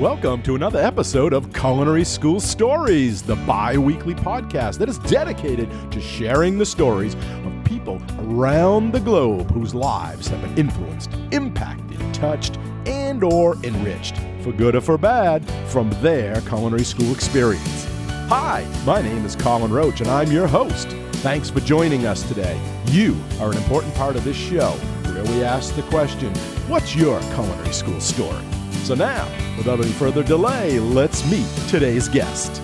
Welcome to another episode of Culinary School Stories, the bi weekly podcast that is dedicated to sharing the stories of people around the globe whose lives have been influenced, impacted, touched, and or enriched, for good or for bad, from their culinary school experience. Hi, my name is Colin Roach, and I'm your host. Thanks for joining us today. You are an important part of this show where we ask the question, What's your culinary school story? So now, without any further delay, let's meet today's guest.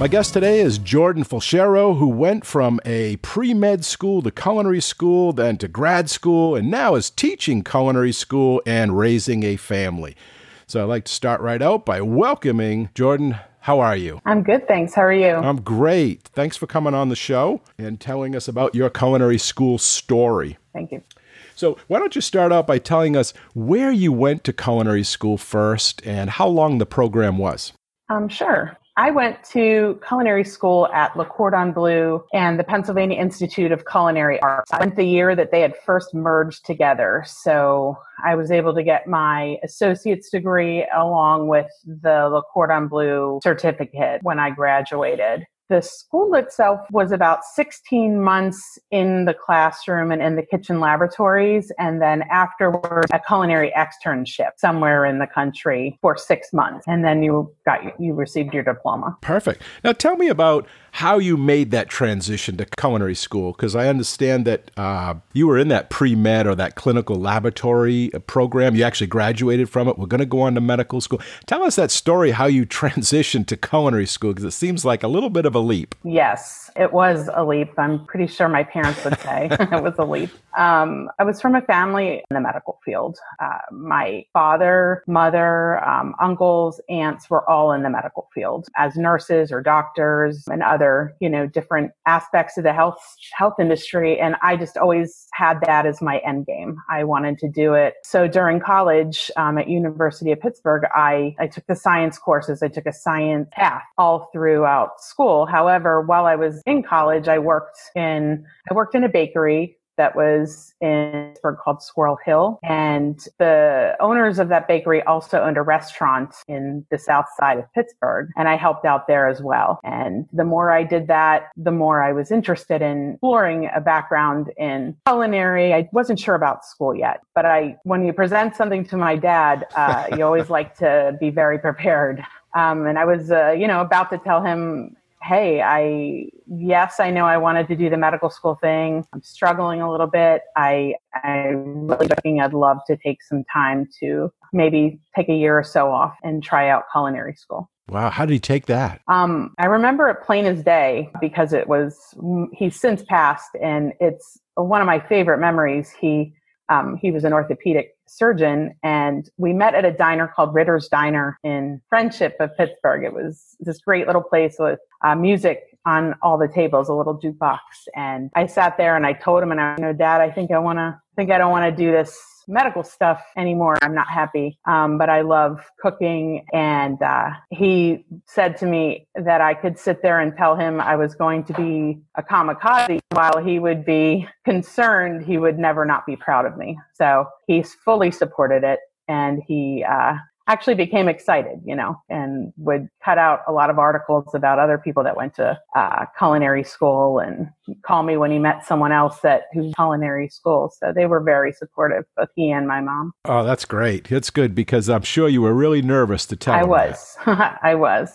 My guest today is Jordan Fulchero, who went from a pre med school to culinary school, then to grad school, and now is teaching culinary school and raising a family. So I'd like to start right out by welcoming Jordan. How are you? I'm good, thanks. How are you? I'm great. Thanks for coming on the show and telling us about your culinary school story. Thank you. So, why don't you start out by telling us where you went to culinary school first and how long the program was? Um, sure. I went to culinary school at Le Cordon Bleu and the Pennsylvania Institute of Culinary Arts. I went the year that they had first merged together. So I was able to get my associate's degree along with the Le Cordon Bleu certificate when I graduated. The school itself was about 16 months in the classroom and in the kitchen laboratories, and then afterwards a culinary externship somewhere in the country for six months, and then you got you received your diploma. Perfect. Now tell me about how you made that transition to culinary school, because I understand that uh, you were in that pre med or that clinical laboratory uh, program. You actually graduated from it. We're going to go on to medical school. Tell us that story, how you transitioned to culinary school, because it seems like a little bit of a leap. Yes, it was a leap. I'm pretty sure my parents would say it was a leap. Um, I was from a family in the medical field. Uh, my father, mother, um, uncles, aunts were all in the medical field as nurses or doctors and other, you know, different aspects of the health health industry. And I just always had that as my end game. I wanted to do it. So during college um, at University of Pittsburgh, I I took the science courses. I took a science path all throughout school. However, while I was in college, I worked in I worked in a bakery that was in Pittsburgh called Squirrel Hill. And the owners of that bakery also owned a restaurant in the south side of Pittsburgh. And I helped out there as well. And the more I did that, the more I was interested in exploring a background in culinary. I wasn't sure about school yet, but I, when you present something to my dad, uh, you always like to be very prepared. Um, and I was, uh, you know, about to tell him hey, I, yes, I know I wanted to do the medical school thing. I'm struggling a little bit. I, I'm really thinking I'd love to take some time to maybe take a year or so off and try out culinary school. Wow, how did he take that? Um, I remember it plain as day because it was, he's since passed and it's one of my favorite memories. He, um, he was an orthopedic surgeon and we met at a diner called Ritter's Diner in Friendship of Pittsburgh. It was this great little place with uh, music on all the tables, a little jukebox. And I sat there and I told him, and I, you know, Dad, I think I want to, think I don't want to do this medical stuff anymore. I'm not happy. Um, but I love cooking. And uh, he said to me that I could sit there and tell him I was going to be a kamikaze while he would be concerned he would never not be proud of me. So he fully supported it. And he uh, actually became excited, you know, and would cut out a lot of articles about other people that went to uh, culinary school and call me when he met someone else that who's culinary school. So they were very supportive, both he and my mom. Oh, that's great. It's good because I'm sure you were really nervous to tell. I was. I was.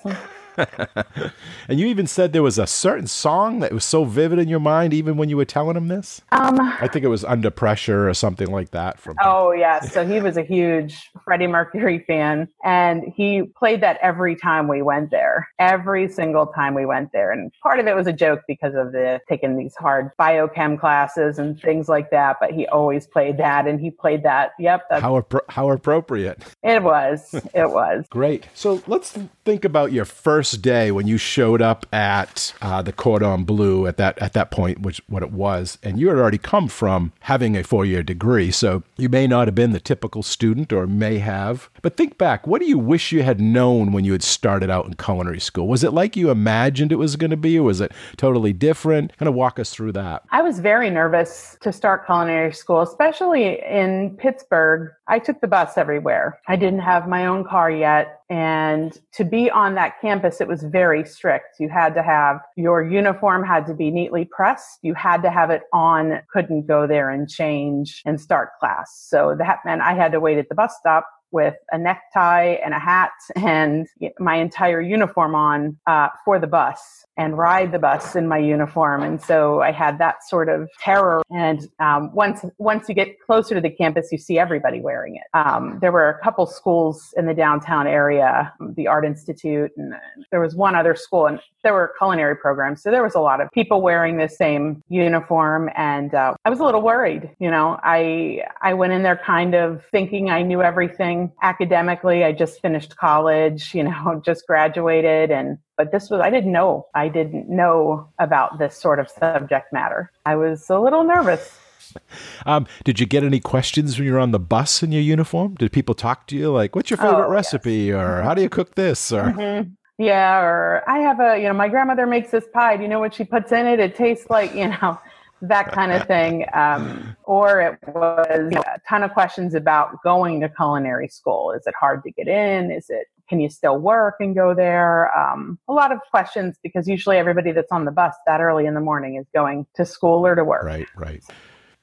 and you even said there was a certain song that was so vivid in your mind, even when you were telling him this. Um, I think it was "Under Pressure" or something like that. From oh yeah, so he was a huge Freddie Mercury fan, and he played that every time we went there. Every single time we went there, and part of it was a joke because of the taking these hard biochem classes and things like that. But he always played that, and he played that. Yep. How appro- how appropriate. It was. It was great. So let's think about your first day when you showed up at uh, the Cordon Bleu at that at that point, which what it was, and you had already come from having a four year degree, so you may not have been the typical student, or may have. But think back, what do you wish you had known when you had started out in culinary school? Was it like you imagined it was going to be, or was it totally different? Kind of walk us through that. I was very nervous to start culinary school, especially in Pittsburgh. I took the bus everywhere. I didn't have my own car yet And to be on that campus, it was very strict. You had to have your uniform had to be neatly pressed. You had to have it on, couldn't go there and change and start class. So that meant I had to wait at the bus stop with a necktie and a hat and my entire uniform on uh, for the bus and ride the bus in my uniform. And so I had that sort of terror. And um, once once you get closer to the campus, you see everybody wearing it. Um, there were a couple schools in the downtown area, the Art Institute, and there was one other school, and there were culinary programs. So there was a lot of people wearing the same uniform, and uh, I was a little worried. You know, I I went in there kind of thinking I knew everything academically. I just finished college, you know, just graduated, and but this was, I didn't know. I didn't know about this sort of subject matter. I was a little nervous. Um, did you get any questions when you were on the bus in your uniform? Did people talk to you like, "What's your favorite oh, recipe?" Yes. or "How do you cook this?" or mm-hmm. yeah, or I have a you know my grandmother makes this pie. Do you know what she puts in it? It tastes like you know that kind of thing. Um, or it was you know, a ton of questions about going to culinary school. Is it hard to get in? Is it can you still work and go there? Um, a lot of questions because usually everybody that's on the bus that early in the morning is going to school or to work. Right, right.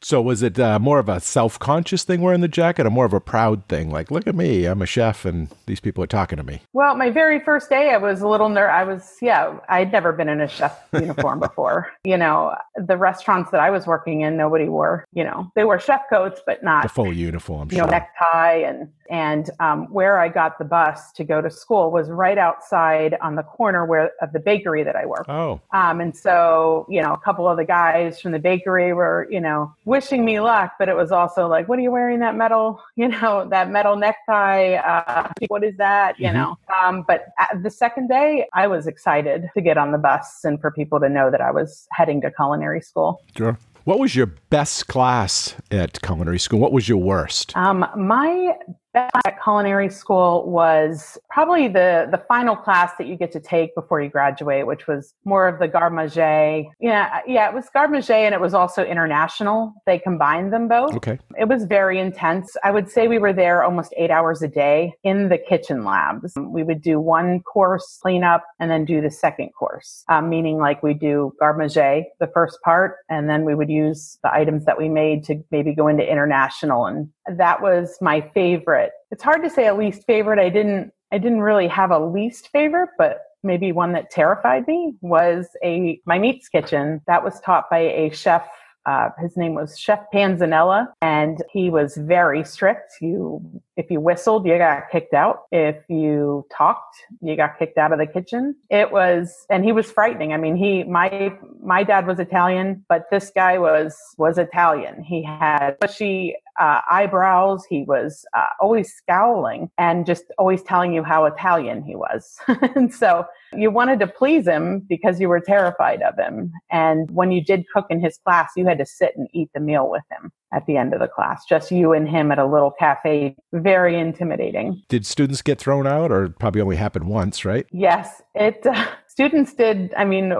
So was it uh, more of a self-conscious thing wearing the jacket, or more of a proud thing? Like, look at me, I'm a chef, and these people are talking to me. Well, my very first day, I was a little ner. I was, yeah, I'd never been in a chef uniform before. You know, the restaurants that I was working in, nobody wore. You know, they wore chef coats, but not the full uniform. You sure. know, necktie and and um, where I got the bus to go to school was right outside on the corner where of the bakery that I worked. Oh. Um, and so, you know, a couple of the guys from the bakery were, you know, wishing me luck, but it was also like, what are you wearing that metal, you know, that metal necktie? Uh, what is that? You mm-hmm. know, um, but the second day I was excited to get on the bus and for people to know that I was heading to culinary school. Sure. What was your best class at culinary school? What was your worst? Um, my at culinary school was probably the the final class that you get to take before you graduate, which was more of the garde manger. Yeah, yeah, it was garde manger and it was also international. They combined them both. Okay. It was very intense. I would say we were there almost eight hours a day in the kitchen labs. We would do one course cleanup and then do the second course, um, meaning like we do garde manger, the first part, and then we would use the items that we made to maybe go into international and that was my favorite. It's hard to say a least favorite. I didn't I didn't really have a least favorite, but maybe one that terrified me was a my meats kitchen that was taught by a chef uh, his name was Chef Panzanella, and he was very strict. You, if you whistled, you got kicked out. If you talked, you got kicked out of the kitchen. It was, and he was frightening. I mean, he, my, my dad was Italian, but this guy was was Italian. He had bushy uh, eyebrows. He was uh, always scowling and just always telling you how Italian he was. and so you wanted to please him because you were terrified of him. And when you did cook in his class, you had to sit and eat the meal with him at the end of the class. Just you and him at a little cafe. Very intimidating. Did students get thrown out or probably only happened once, right? Yes. It, uh, students did i mean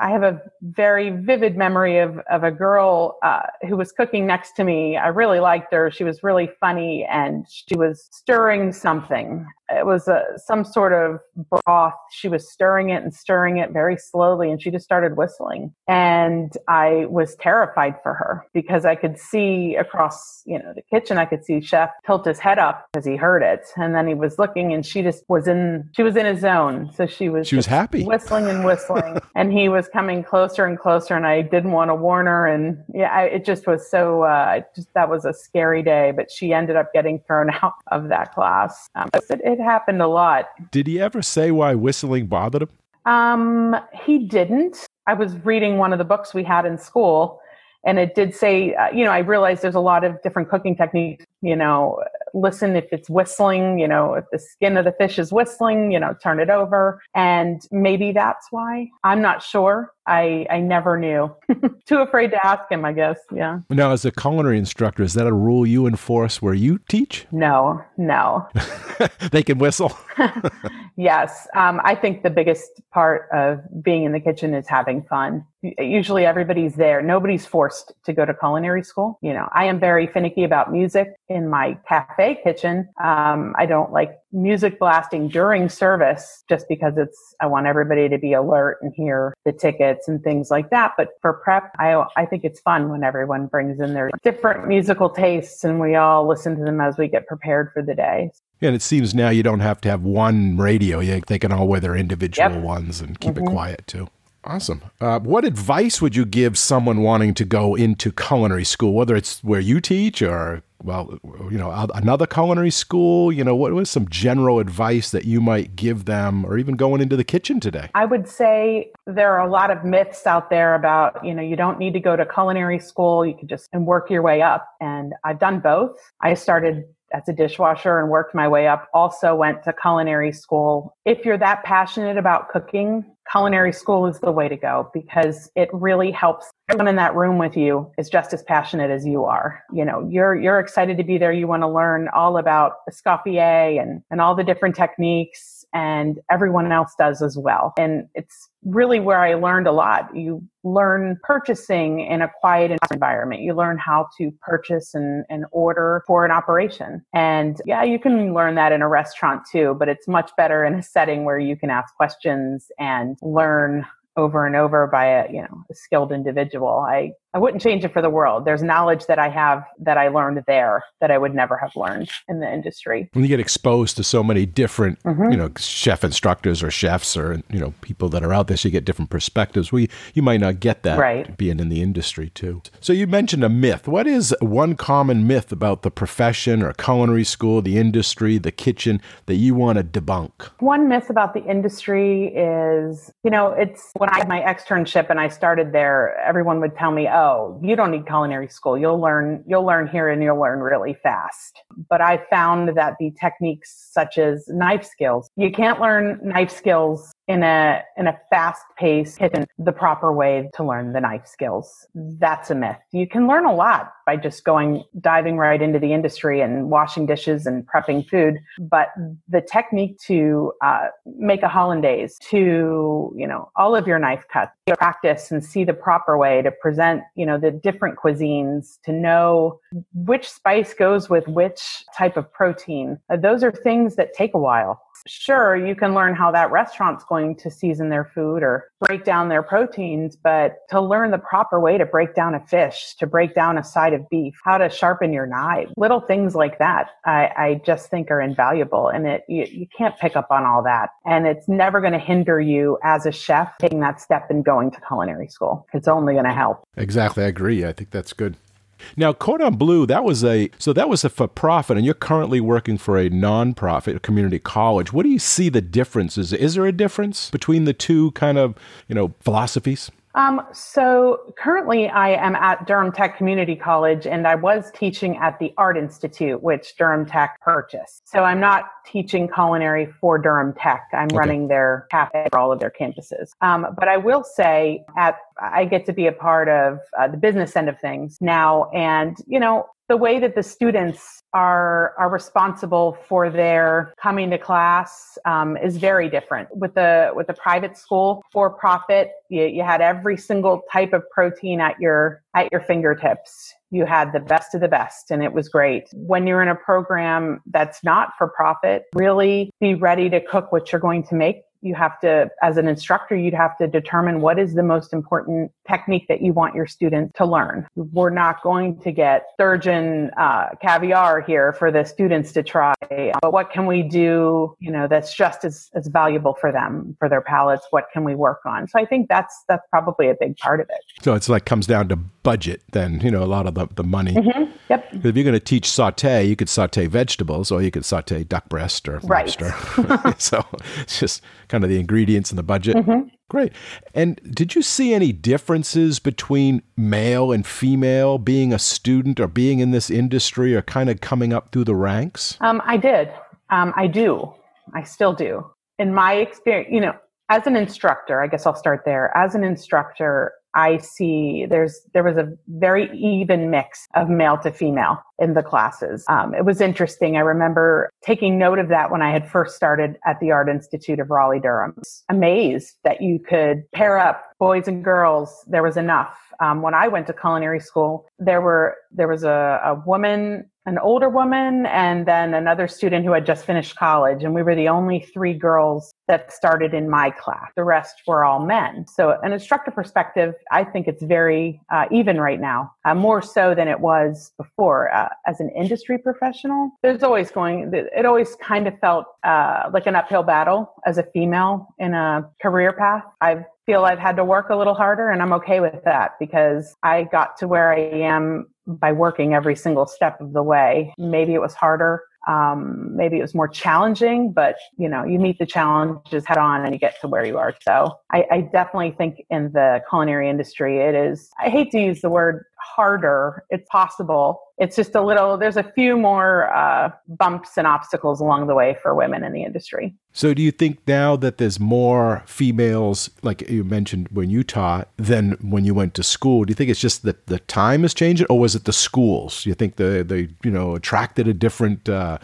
i have a very vivid memory of, of a girl uh, who was cooking next to me i really liked her she was really funny and she was stirring something it was a, some sort of broth. She was stirring it and stirring it very slowly, and she just started whistling. And I was terrified for her because I could see across, you know, the kitchen. I could see Chef tilt his head up because he heard it, and then he was looking, and she just was in. She was in his zone, so she was. She was happy, whistling and whistling, and he was coming closer and closer, and I didn't want to warn her, and yeah, I, it just was so. Uh, just that was a scary day, but she ended up getting thrown out of that class. Um, it, it it happened a lot. Did he ever say why whistling bothered him? Um, he didn't. I was reading one of the books we had in school, and it did say, uh, you know, I realized there's a lot of different cooking techniques. You know, listen if it's whistling. You know, if the skin of the fish is whistling, you know, turn it over, and maybe that's why. I'm not sure. I, I never knew. Too afraid to ask him, I guess. Yeah. Now, as a culinary instructor, is that a rule you enforce where you teach? No, no. they can whistle. yes. Um, I think the biggest part of being in the kitchen is having fun. Usually everybody's there. Nobody's forced to go to culinary school. You know, I am very finicky about music in my cafe kitchen. Um, I don't like music blasting during service just because it's, I want everybody to be alert and hear the tickets and things like that. But for prep, I, I think it's fun when everyone brings in their different musical tastes and we all listen to them as we get prepared for the day. And it seems now you don't have to have one radio. They can all wear their individual yep. ones and keep mm-hmm. it quiet too. Awesome. Uh, what advice would you give someone wanting to go into culinary school, whether it's where you teach or, well, you know, another culinary school? You know, what was some general advice that you might give them or even going into the kitchen today? I would say there are a lot of myths out there about, you know, you don't need to go to culinary school. You can just and work your way up. And I've done both. I started as a dishwasher and worked my way up. Also went to culinary school. If you're that passionate about cooking, culinary school is the way to go because it really helps everyone in that room with you is just as passionate as you are. You know, you're you're excited to be there. You want to learn all about escoffier and and all the different techniques and everyone else does as well. And it's really where I learned a lot. You learn purchasing in a quiet environment. You learn how to purchase and, and order for an operation. And yeah, you can learn that in a restaurant too, but it's much better in a setting where you can ask questions and learn over and over by a you know a skilled individual. I i wouldn't change it for the world. There's knowledge that i have that i learned there that i would never have learned in the industry. When you get exposed to so many different mm-hmm. you know chef instructors or chefs or you know people that are out there so you get different perspectives we you might not get that right. being in the industry too. So you mentioned a myth. What is one common myth about the profession or culinary school the industry the kitchen that you want to debunk? One myth about the industry is you know it's when I had my externship and I started there, everyone would tell me, "Oh, you don't need culinary school. You'll learn you'll learn here and you'll learn really fast." But I found that the techniques such as knife skills, you can't learn knife skills in a in a fast paced kitchen the proper way to learn the knife skills. That's a myth. You can learn a lot by just going diving right into the industry and washing dishes and prepping food but the technique to uh, make a hollandaise to you know all of your knife cuts practice and see the proper way to present you know the different cuisines to know which spice goes with which type of protein. Those are things that take a while sure you can learn how that restaurant's going to season their food or break down their proteins but to learn the proper way to break down a fish to break down a side of beef how to sharpen your knife little things like that i, I just think are invaluable and it you, you can't pick up on all that and it's never going to hinder you as a chef taking that step and going to culinary school. It's only going to help. Exactly i agree i think that's good now, Cordon Bleu, that was a so that was a for profit, and you're currently working for a nonprofit a community college. What do you see the differences? Is there a difference between the two kind of you know philosophies? Um, so currently, I am at Durham Tech Community College, and I was teaching at the Art Institute, which Durham Tech purchased. So I'm not teaching culinary for Durham Tech. I'm okay. running their cafe for all of their campuses. Um, but I will say, at I get to be a part of uh, the business end of things now, and you know, the way that the students are are responsible for their coming to class um, is very different. With the with the private school for profit, you, you had every single type of protein at your at your fingertips. You had the best of the best, and it was great. When you're in a program that's not for profit, really be ready to cook what you're going to make you have to, as an instructor, you'd have to determine what is the most important technique that you want your student to learn. We're not going to get sturgeon uh, caviar here for the students to try, but what can we do, you know, that's just as, as valuable for them, for their palates? What can we work on? So I think that's, that's probably a big part of it. So it's like comes down to budget then, you know, a lot of the, the money. Mm-hmm. Yep. If you're going to teach saute, you could saute vegetables or you could saute duck breast or right. lobster. so it's just kind of the ingredients and the budget. Mm-hmm. Great. And did you see any differences between male and female being a student or being in this industry or kind of coming up through the ranks? Um, I did. Um, I do. I still do. In my experience, you know, as an instructor, I guess I'll start there. As an instructor, I see there's there was a very even mix of male to female in the classes. Um, it was interesting. I remember taking note of that when I had first started at the Art Institute of Raleigh Durham. Amazed that you could pair up boys and girls. There was enough. Um, when I went to culinary school, there were there was a, a woman an older woman and then another student who had just finished college. And we were the only three girls that started in my class. The rest were all men. So, an instructor perspective, I think it's very uh, even right now, uh, more so than it was before. Uh, as an industry professional, there's always going, it always kind of felt uh, like an uphill battle as a female in a career path. I feel I've had to work a little harder and I'm okay with that because I got to where I am by working every single step of the way. Maybe it was harder. Um, maybe it was more challenging, but you know, you meet the challenges head on and you get to where you are. So I, I definitely think in the culinary industry, it is, I hate to use the word harder. It's possible. It's just a little, there's a few more uh, bumps and obstacles along the way for women in the industry. So, do you think now that there's more females, like you mentioned when you taught, than when you went to school? Do you think it's just that the time is changing, or was it the schools? You think the they you know attracted a different uh,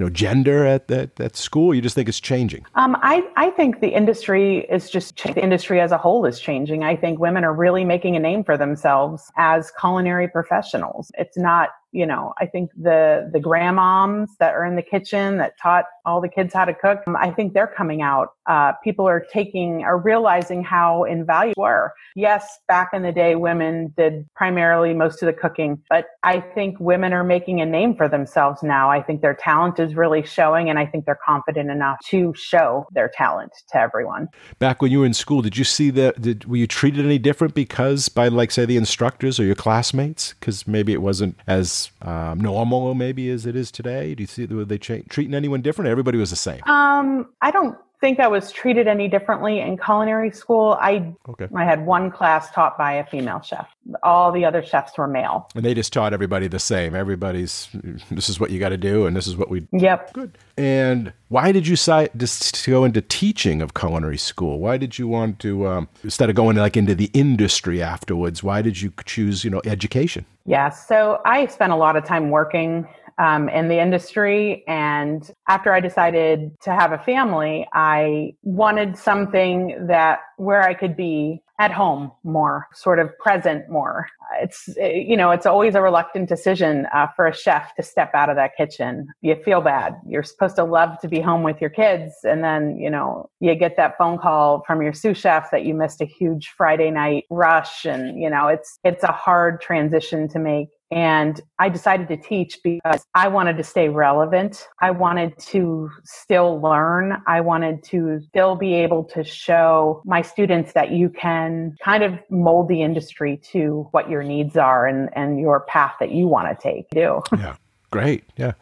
you know gender at that at school? You just think it's changing? Um, I I think the industry is just the industry as a whole is changing. I think women are really making a name for themselves as culinary professionals. It's not you know, I think the the grandmoms that are in the kitchen that taught all the kids how to cook, um, I think they're coming out. Uh, people are taking, are realizing how invaluable were. Yes, back in the day, women did primarily most of the cooking, but I think women are making a name for themselves now. I think their talent is really showing, and I think they're confident enough to show their talent to everyone. Back when you were in school, did you see that? Did were you treated any different because by like say the instructors or your classmates? Because maybe it wasn't as um, normal maybe as it is today? Do you see were they treating anyone different? Everybody was the same. Um, I don't think I was treated any differently in culinary school. I okay. I had one class taught by a female chef. All the other chefs were male. And they just taught everybody the same. Everybody's this is what you got to do and this is what we Yep. Good. And why did you decide to go into teaching of culinary school? Why did you want to um, instead of going like into the industry afterwards? Why did you choose, you know, education? Yeah, so I spent a lot of time working um, in the industry. And after I decided to have a family, I wanted something that where I could be at home more, sort of present more. It's, you know, it's always a reluctant decision uh, for a chef to step out of that kitchen. You feel bad. You're supposed to love to be home with your kids. And then, you know, you get that phone call from your sous chef that you missed a huge Friday night rush. And, you know, it's, it's a hard transition to make. And I decided to teach because I wanted to stay relevant. I wanted to still learn. I wanted to still be able to show my students that you can kind of mold the industry to what your needs are and, and your path that you want to take. Do. Yeah. Great. Yeah.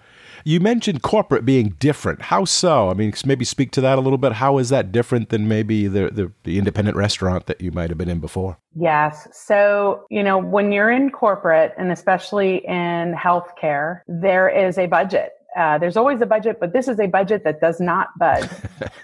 You mentioned corporate being different. How so? I mean, maybe speak to that a little bit. How is that different than maybe the, the, the independent restaurant that you might have been in before? Yes. So, you know, when you're in corporate and especially in healthcare, there is a budget. Uh, there's always a budget, but this is a budget that does not budge.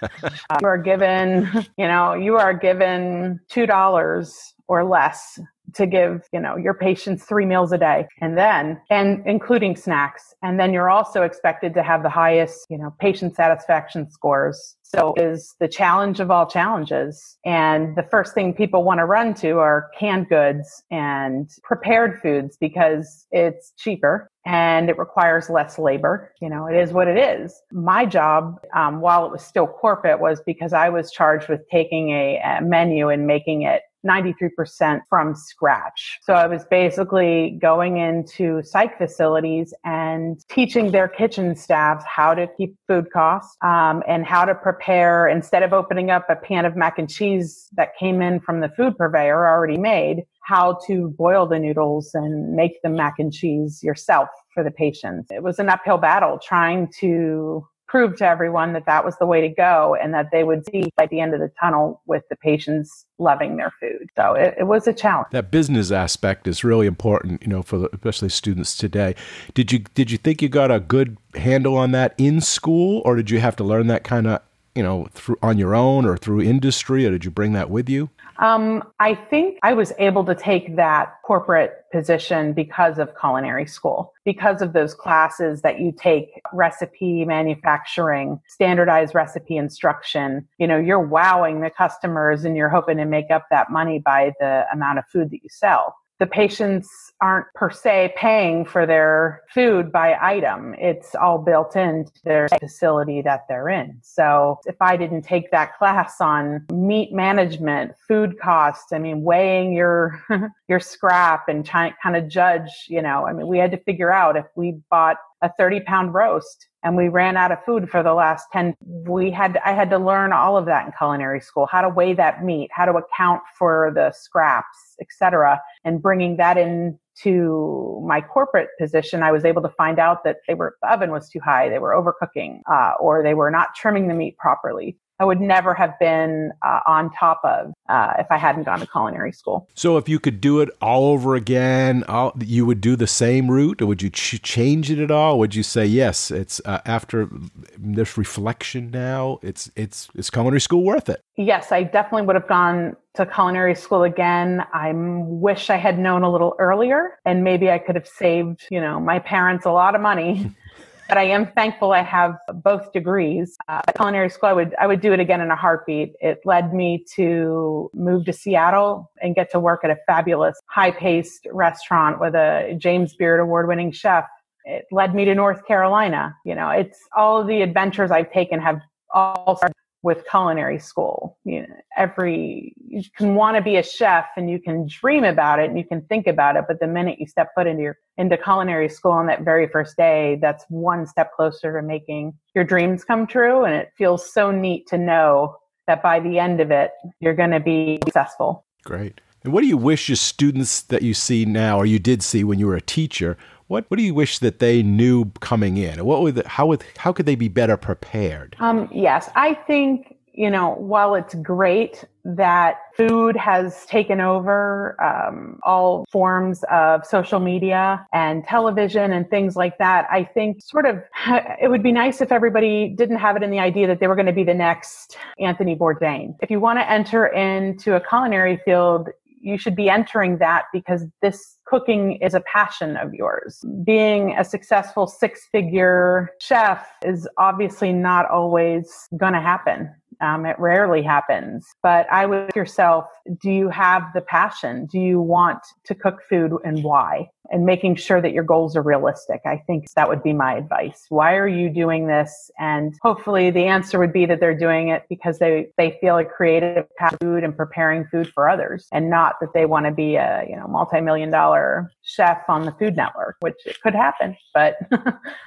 uh, you are given, you know, you are given $2 or less to give, you know, your patients three meals a day and then, and including snacks. And then you're also expected to have the highest, you know, patient satisfaction scores. So is the challenge of all challenges. And the first thing people want to run to are canned goods and prepared foods because it's cheaper and it requires less labor. You know, it is what it is. My job, um, while it was still corporate, was because I was charged with taking a, a menu and making it 93% from scratch. So I was basically going into psych facilities and teaching their kitchen staffs how to keep food costs um, and how to prepare instead of opening up a pan of mac and cheese that came in from the food purveyor already made how to boil the noodles and make the mac and cheese yourself for the patients. It was an uphill battle trying to prove to everyone that that was the way to go and that they would see at the end of the tunnel with the patients loving their food. So it, it was a challenge. That business aspect is really important, you know, for the, especially students today. Did you did you think you got a good handle on that in school, or did you have to learn that kind of you know, through on your own or through industry, or did you bring that with you? Um, I think I was able to take that corporate position because of culinary school, because of those classes that you take recipe manufacturing, standardized recipe instruction. You know, you're wowing the customers and you're hoping to make up that money by the amount of food that you sell the patients aren't per se paying for their food by item. It's all built into their facility that they're in. So if I didn't take that class on meat management, food costs, I mean, weighing your, your scrap and trying kind of judge, you know, I mean, we had to figure out if we bought a 30 pound roast and we ran out of food for the last 10 we had i had to learn all of that in culinary school how to weigh that meat how to account for the scraps etc and bringing that in to my corporate position, I was able to find out that they were the oven was too high, they were overcooking, uh, or they were not trimming the meat properly. I would never have been uh, on top of uh, if I hadn't gone to culinary school. So, if you could do it all over again, all, you would do the same route, or would you ch- change it at all? Would you say yes? It's uh, after this reflection now. It's it's it's culinary school worth it. Yes, I definitely would have gone to culinary school again. I wish I had known a little earlier, and maybe I could have saved you know my parents a lot of money. but I am thankful I have both degrees. Uh, culinary school, I would I would do it again in a heartbeat. It led me to move to Seattle and get to work at a fabulous, high-paced restaurant with a James Beard award-winning chef. It led me to North Carolina. You know, it's all the adventures I've taken have all started with culinary school. You know, every you can want to be a chef and you can dream about it and you can think about it, but the minute you step foot into your into culinary school on that very first day, that's one step closer to making your dreams come true. And it feels so neat to know that by the end of it, you're going to be successful. Great. And what do you wish your students that you see now, or you did see when you were a teacher, what what do you wish that they knew coming in? What would how would how could they be better prepared? Um, yes, I think you know while it's great that food has taken over um, all forms of social media and television and things like that. I think sort of it would be nice if everybody didn't have it in the idea that they were going to be the next Anthony Bourdain. If you want to enter into a culinary field, you should be entering that because this cooking is a passion of yours. Being a successful six figure chef is obviously not always going to happen. Um, it rarely happens. But I would yourself, do you have the passion? Do you want to cook food and why? And making sure that your goals are realistic. I think that would be my advice. Why are you doing this? And hopefully the answer would be that they're doing it because they, they feel a creative path food and preparing food for others and not that they want to be a, you know, multi-million dollar chef on the food network, which could happen, but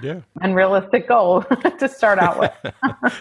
yeah. unrealistic goal to start out with.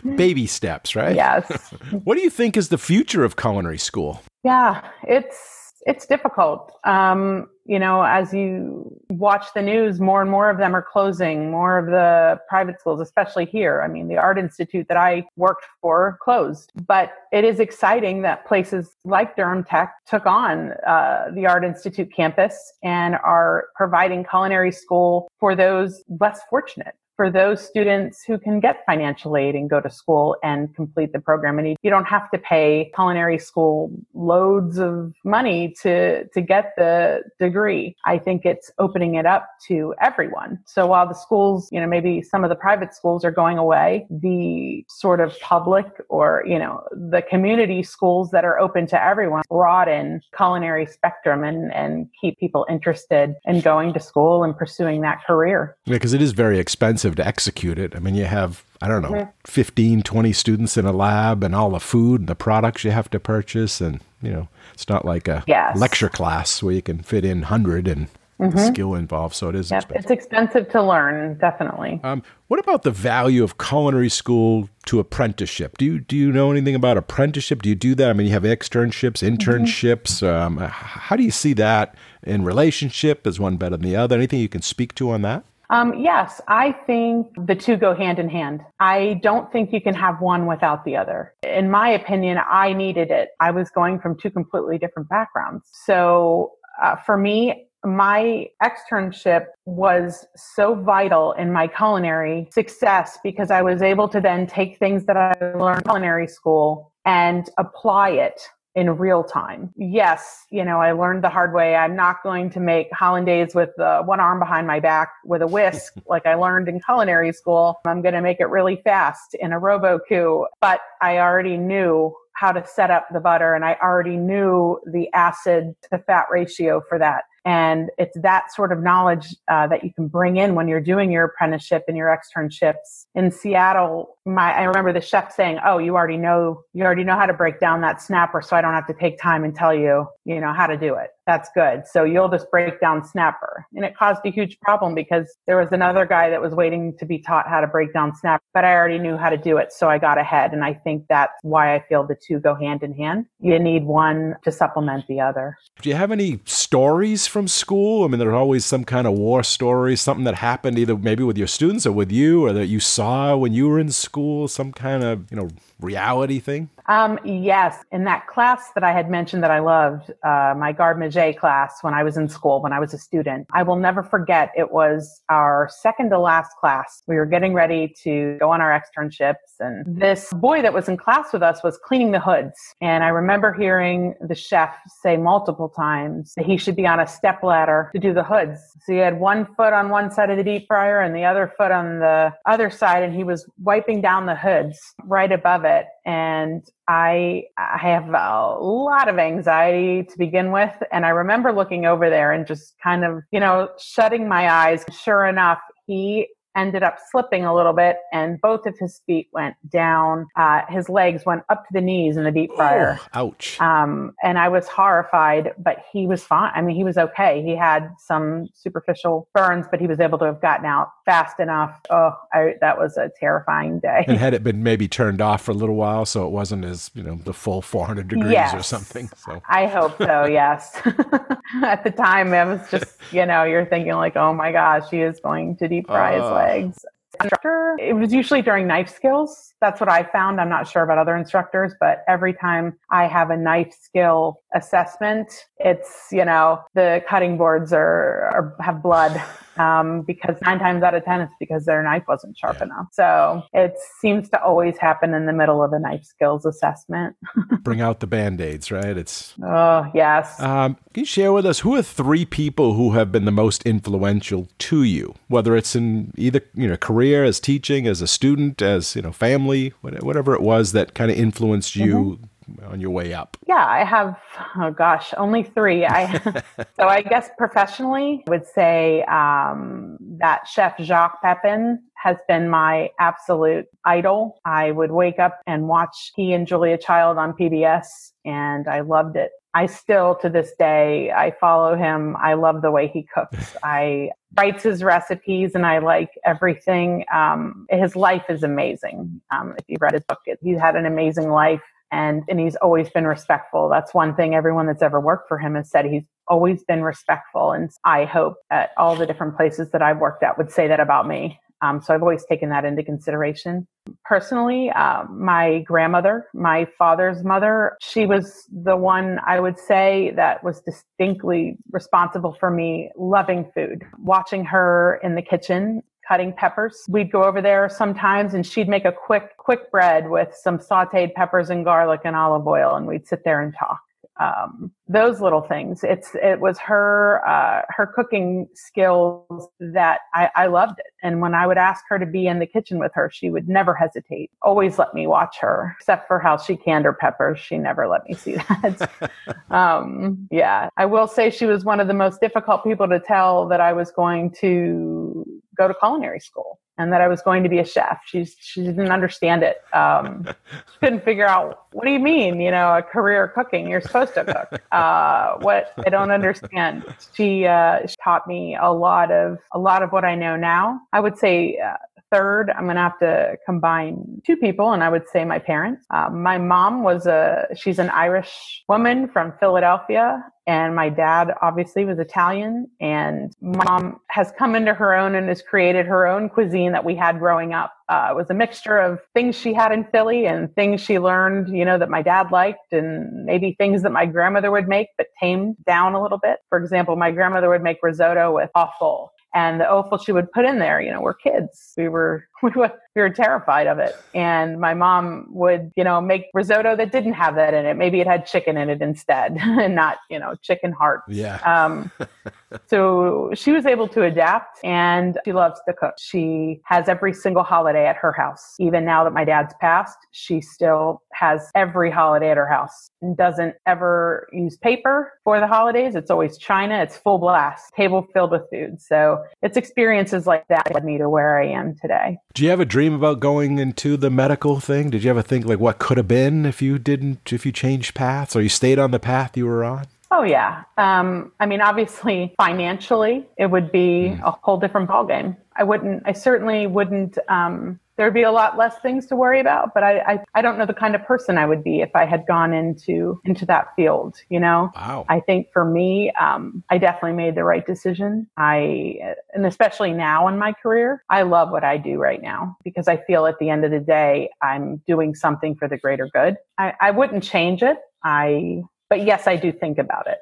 Baby steps, right? Yes. what do you think is the future of culinary school? Yeah, it's it's difficult. Um, you know, as you watch the news, more and more of them are closing. More of the private schools, especially here. I mean, the Art Institute that I worked for closed. But it is exciting that places like Durham Tech took on uh, the Art Institute campus and are providing culinary school for those less fortunate for those students who can get financial aid and go to school and complete the program. And you don't have to pay culinary school loads of money to, to get the degree. I think it's opening it up to everyone. So while the schools, you know, maybe some of the private schools are going away, the sort of public or, you know, the community schools that are open to everyone broaden culinary spectrum and, and keep people interested in going to school and pursuing that career. Yeah, because it is very expensive expensive to execute it. I mean, you have, I don't know, mm-hmm. 15, 20 students in a lab and all the food and the products you have to purchase. And, you know, it's not like a yes. lecture class where you can fit in 100 and mm-hmm. skill involved. So it is yep, expensive. It's expensive to learn, definitely. Um, what about the value of culinary school to apprenticeship? Do you do you know anything about apprenticeship? Do you do that? I mean, you have externships, mm-hmm. internships. Mm-hmm. Um, how do you see that in relationship? Is one better than the other? Anything you can speak to on that? Um, yes, I think the two go hand in hand. I don't think you can have one without the other. In my opinion, I needed it. I was going from two completely different backgrounds. So uh, for me, my externship was so vital in my culinary success because I was able to then take things that I learned in culinary school and apply it in real time. Yes, you know, I learned the hard way. I'm not going to make hollandaise with uh, one arm behind my back with a whisk like I learned in culinary school. I'm going to make it really fast in a Robot-Coupe, but I already knew how to set up the butter and I already knew the acid to fat ratio for that. And it's that sort of knowledge uh, that you can bring in when you're doing your apprenticeship and your externships. In Seattle, my, I remember the chef saying, "Oh, you already know, you already know how to break down that snapper, so I don't have to take time and tell you, you know, how to do it." That's good. So you'll just break down snapper, and it caused a huge problem because there was another guy that was waiting to be taught how to break down snapper, but I already knew how to do it, so I got ahead. And I think that's why I feel the two go hand in hand. You need one to supplement the other. Do you have any stories from school? I mean, there's always some kind of war story, something that happened either maybe with your students or with you, or that you saw when you were in school, some kind of you know reality thing. Um, yes, in that class that I had mentioned that I loved, uh, my garde manger class when I was in school, when I was a student, I will never forget. It was our second to last class. We were getting ready to go on our externships, and this boy that was in class with us was cleaning the hoods. And I remember hearing the chef say multiple times that he should be on a step ladder to do the hoods. So he had one foot on one side of the deep fryer and the other foot on the other side, and he was wiping down the hoods right above it. And I, I have a lot of anxiety to begin with. And I remember looking over there and just kind of, you know, shutting my eyes. Sure enough, he ended up slipping a little bit and both of his feet went down. Uh, his legs went up to the knees in the deep fryer. Oh, ouch. Um, and I was horrified, but he was fine. I mean, he was okay. He had some superficial burns, but he was able to have gotten out fast enough. Oh, I, that was a terrifying day. And had it been maybe turned off for a little while, so it wasn't as, you know, the full 400 degrees yes. or something. So I hope so, yes. At the time, it was just, you know, you're thinking like, oh my gosh, he is going to deep fry uh, his legs legs. Instructor, it was usually during knife skills. That's what I found. I'm not sure about other instructors, but every time I have a knife skill assessment, it's, you know, the cutting boards are, are have blood um, because nine times out of 10, it's because their knife wasn't sharp enough. So it seems to always happen in the middle of a knife skills assessment. Bring out the band aids, right? It's, oh, yes. Um, can you share with us who are three people who have been the most influential to you, whether it's in either, you know, career as teaching, as a student, as, you know, family, whatever it was that kind of influenced you? Mm-hmm on your way up? Yeah, I have, oh gosh, only three. I so I guess professionally I would say um, that Chef Jacques Pepin has been my absolute idol. I would wake up and watch he and Julia Child on PBS, and I loved it. I still, to this day, I follow him. I love the way he cooks. I writes his recipes, and I like everything. Um, his life is amazing. Um, if you've read his book, he had an amazing life and and he's always been respectful. That's one thing everyone that's ever worked for him has said. He's always been respectful, and I hope that all the different places that I've worked at would say that about me. Um, so I've always taken that into consideration. Personally, uh, my grandmother, my father's mother, she was the one I would say that was distinctly responsible for me loving food. Watching her in the kitchen cutting peppers. We'd go over there sometimes and she'd make a quick, quick bread with some sauteed peppers and garlic and olive oil and we'd sit there and talk. Um, those little things. It's it was her uh, her cooking skills that I, I loved it. And when I would ask her to be in the kitchen with her, she would never hesitate. Always let me watch her, except for how she canned her peppers. She never let me see that. um, yeah, I will say she was one of the most difficult people to tell that I was going to go to culinary school and that I was going to be a chef. She she didn't understand it. Um, she couldn't figure out what do you mean? You know, a career cooking. You're supposed to cook. Uh, what I don't understand. She, uh, she taught me a lot of a lot of what I know now. I would say. Uh, third, I'm going to have to combine two people, and I would say my parents. Uh, my mom was a, she's an Irish woman from Philadelphia, and my dad obviously was Italian and mom has come into her own and has created her own cuisine that we had growing up. Uh, it was a mixture of things she had in Philly and things she learned, you know, that my dad liked and maybe things that my grandmother would make, but tamed down a little bit. For example, my grandmother would make risotto with offal and the offal she would put in there, you know, we're kids. We were we were terrified of it. And my mom would, you know, make risotto that didn't have that in it. Maybe it had chicken in it instead, and not, you know, chicken heart. Yeah. Um, so she was able to adapt, and she loves to cook. She has every single holiday at her house. Even now that my dad's passed, she still has every holiday at her house and doesn't ever use paper for the holidays. It's always china. It's full blast, table filled with food. So it's experiences like that that led me to where I am today. Do you ever dream about going into the medical thing? Did you ever think like what could have been if you didn't, if you changed paths or you stayed on the path you were on? Oh yeah. Um, I mean, obviously, financially, it would be mm. a whole different ballgame. I wouldn't. I certainly wouldn't um, there'd be a lot less things to worry about. But I, I, I, don't know the kind of person I would be if I had gone into into that field. You know, wow. I think for me, um, I definitely made the right decision. I, and especially now in my career, I love what I do right now because I feel at the end of the day, I'm doing something for the greater good. I, I wouldn't change it. I, but yes, I do think about it.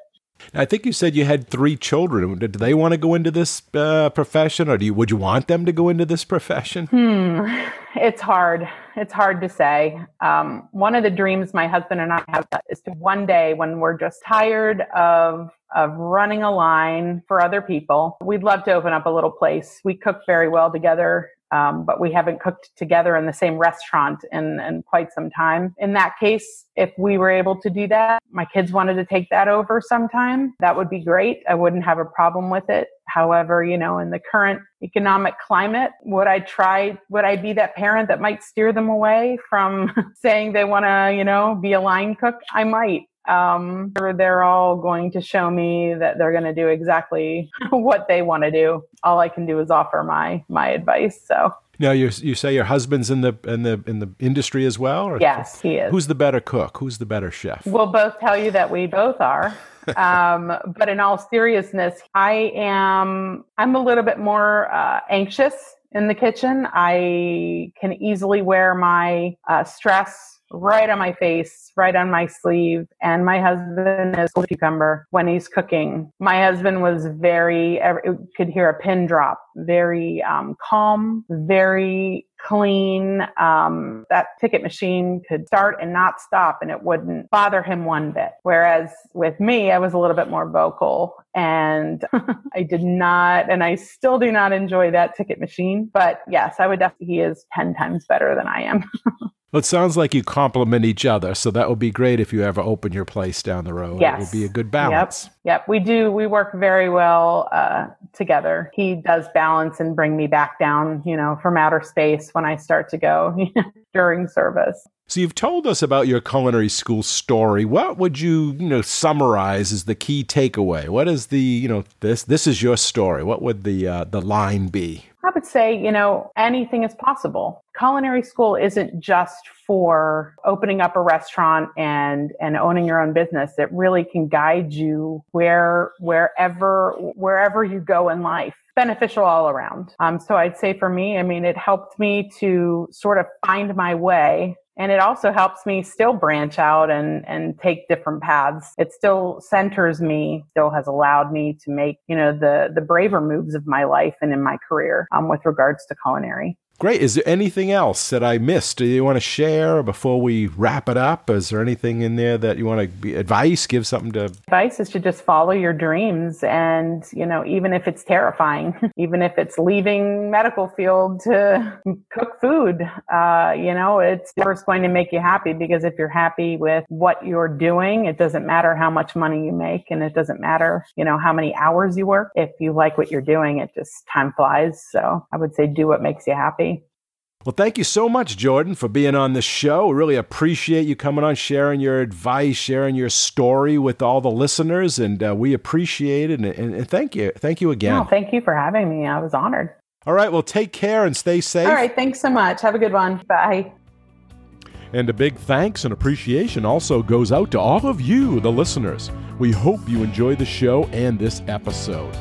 I think you said you had three children. Do they want to go into this uh, profession, or do you? Would you want them to go into this profession? Hmm, it's hard. It's hard to say. Um, one of the dreams my husband and I have is to one day, when we're just tired of of running a line for other people, we'd love to open up a little place. We cook very well together um, but we haven't cooked together in the same restaurant in, in quite some time. In that case, if we were able to do that, my kids wanted to take that over sometime, that would be great. I wouldn't have a problem with it. However, you know, in the current economic climate, would I try, would I be that parent that might steer them away from saying they want to, you know, be a line cook? I might. Um, they're all going to show me that they're going to do exactly what they want to do. All I can do is offer my my advice. So now you you say your husband's in the in the in the industry as well? Or yes, he is. Who's the better cook? Who's the better chef? We'll both tell you that we both are. um, but in all seriousness, I am I'm a little bit more uh, anxious in the kitchen. I can easily wear my uh, stress right on my face, right on my sleeve. And my husband is a cucumber when he's cooking. My husband was very, could hear a pin drop, very um, calm, very clean. Um, that ticket machine could start and not stop and it wouldn't bother him one bit. Whereas with me, I was a little bit more vocal and I did not, and I still do not enjoy that ticket machine. But yes, I would definitely, he is 10 times better than I am. Well, it sounds like you complement each other, so that would be great if you ever open your place down the road. Yes. It would be a good balance. Yep, yep. we do. We work very well uh, together. He does balance and bring me back down, you know, from outer space when I start to go during service. So you've told us about your culinary school story. What would you, you know, summarize as the key takeaway? What is the, you know, this this is your story. What would the uh, the line be? I would say, you know, anything is possible. Culinary school isn't just for opening up a restaurant and and owning your own business. It really can guide you where wherever wherever you go in life beneficial all around. Um, so I'd say for me, I mean, it helped me to sort of find my way and it also helps me still branch out and and take different paths. It still centers me still has allowed me to make you know the the braver moves of my life and in my career um, with regards to culinary Great. Is there anything else that I missed? Do you want to share before we wrap it up? Is there anything in there that you want to be advice? Give something to advice is to just follow your dreams, and you know, even if it's terrifying, even if it's leaving medical field to cook food, uh, you know, it's first going to make you happy because if you're happy with what you're doing, it doesn't matter how much money you make, and it doesn't matter, you know, how many hours you work. If you like what you're doing, it just time flies. So I would say do what makes you happy. Well, thank you so much, Jordan, for being on the show. We really appreciate you coming on, sharing your advice, sharing your story with all the listeners, and uh, we appreciate it. And, and, and, thank you, thank you again. No, thank you for having me. I was honored. All right, well, take care and stay safe. All right, thanks so much. Have a good one. Bye. And a big thanks and appreciation also goes out to all of you, the listeners. We hope you enjoy the show and this episode.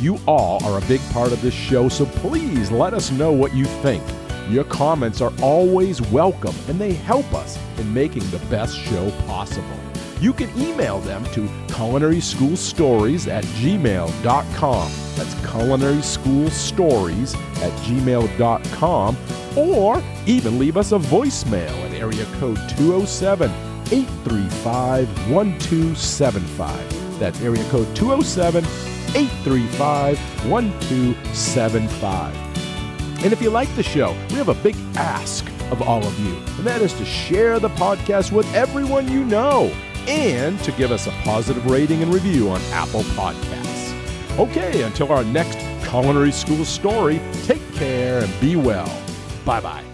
You all are a big part of this show, so please let us know what you think. Your comments are always welcome and they help us in making the best show possible. You can email them to culinaryschoolstories at gmail.com. That's culinaryschoolstories at gmail.com. Or even leave us a voicemail at area code 207 835 1275. That's area code 207 835 1275. And if you like the show, we have a big ask of all of you, and that is to share the podcast with everyone you know and to give us a positive rating and review on Apple Podcasts. Okay, until our next culinary school story, take care and be well. Bye bye.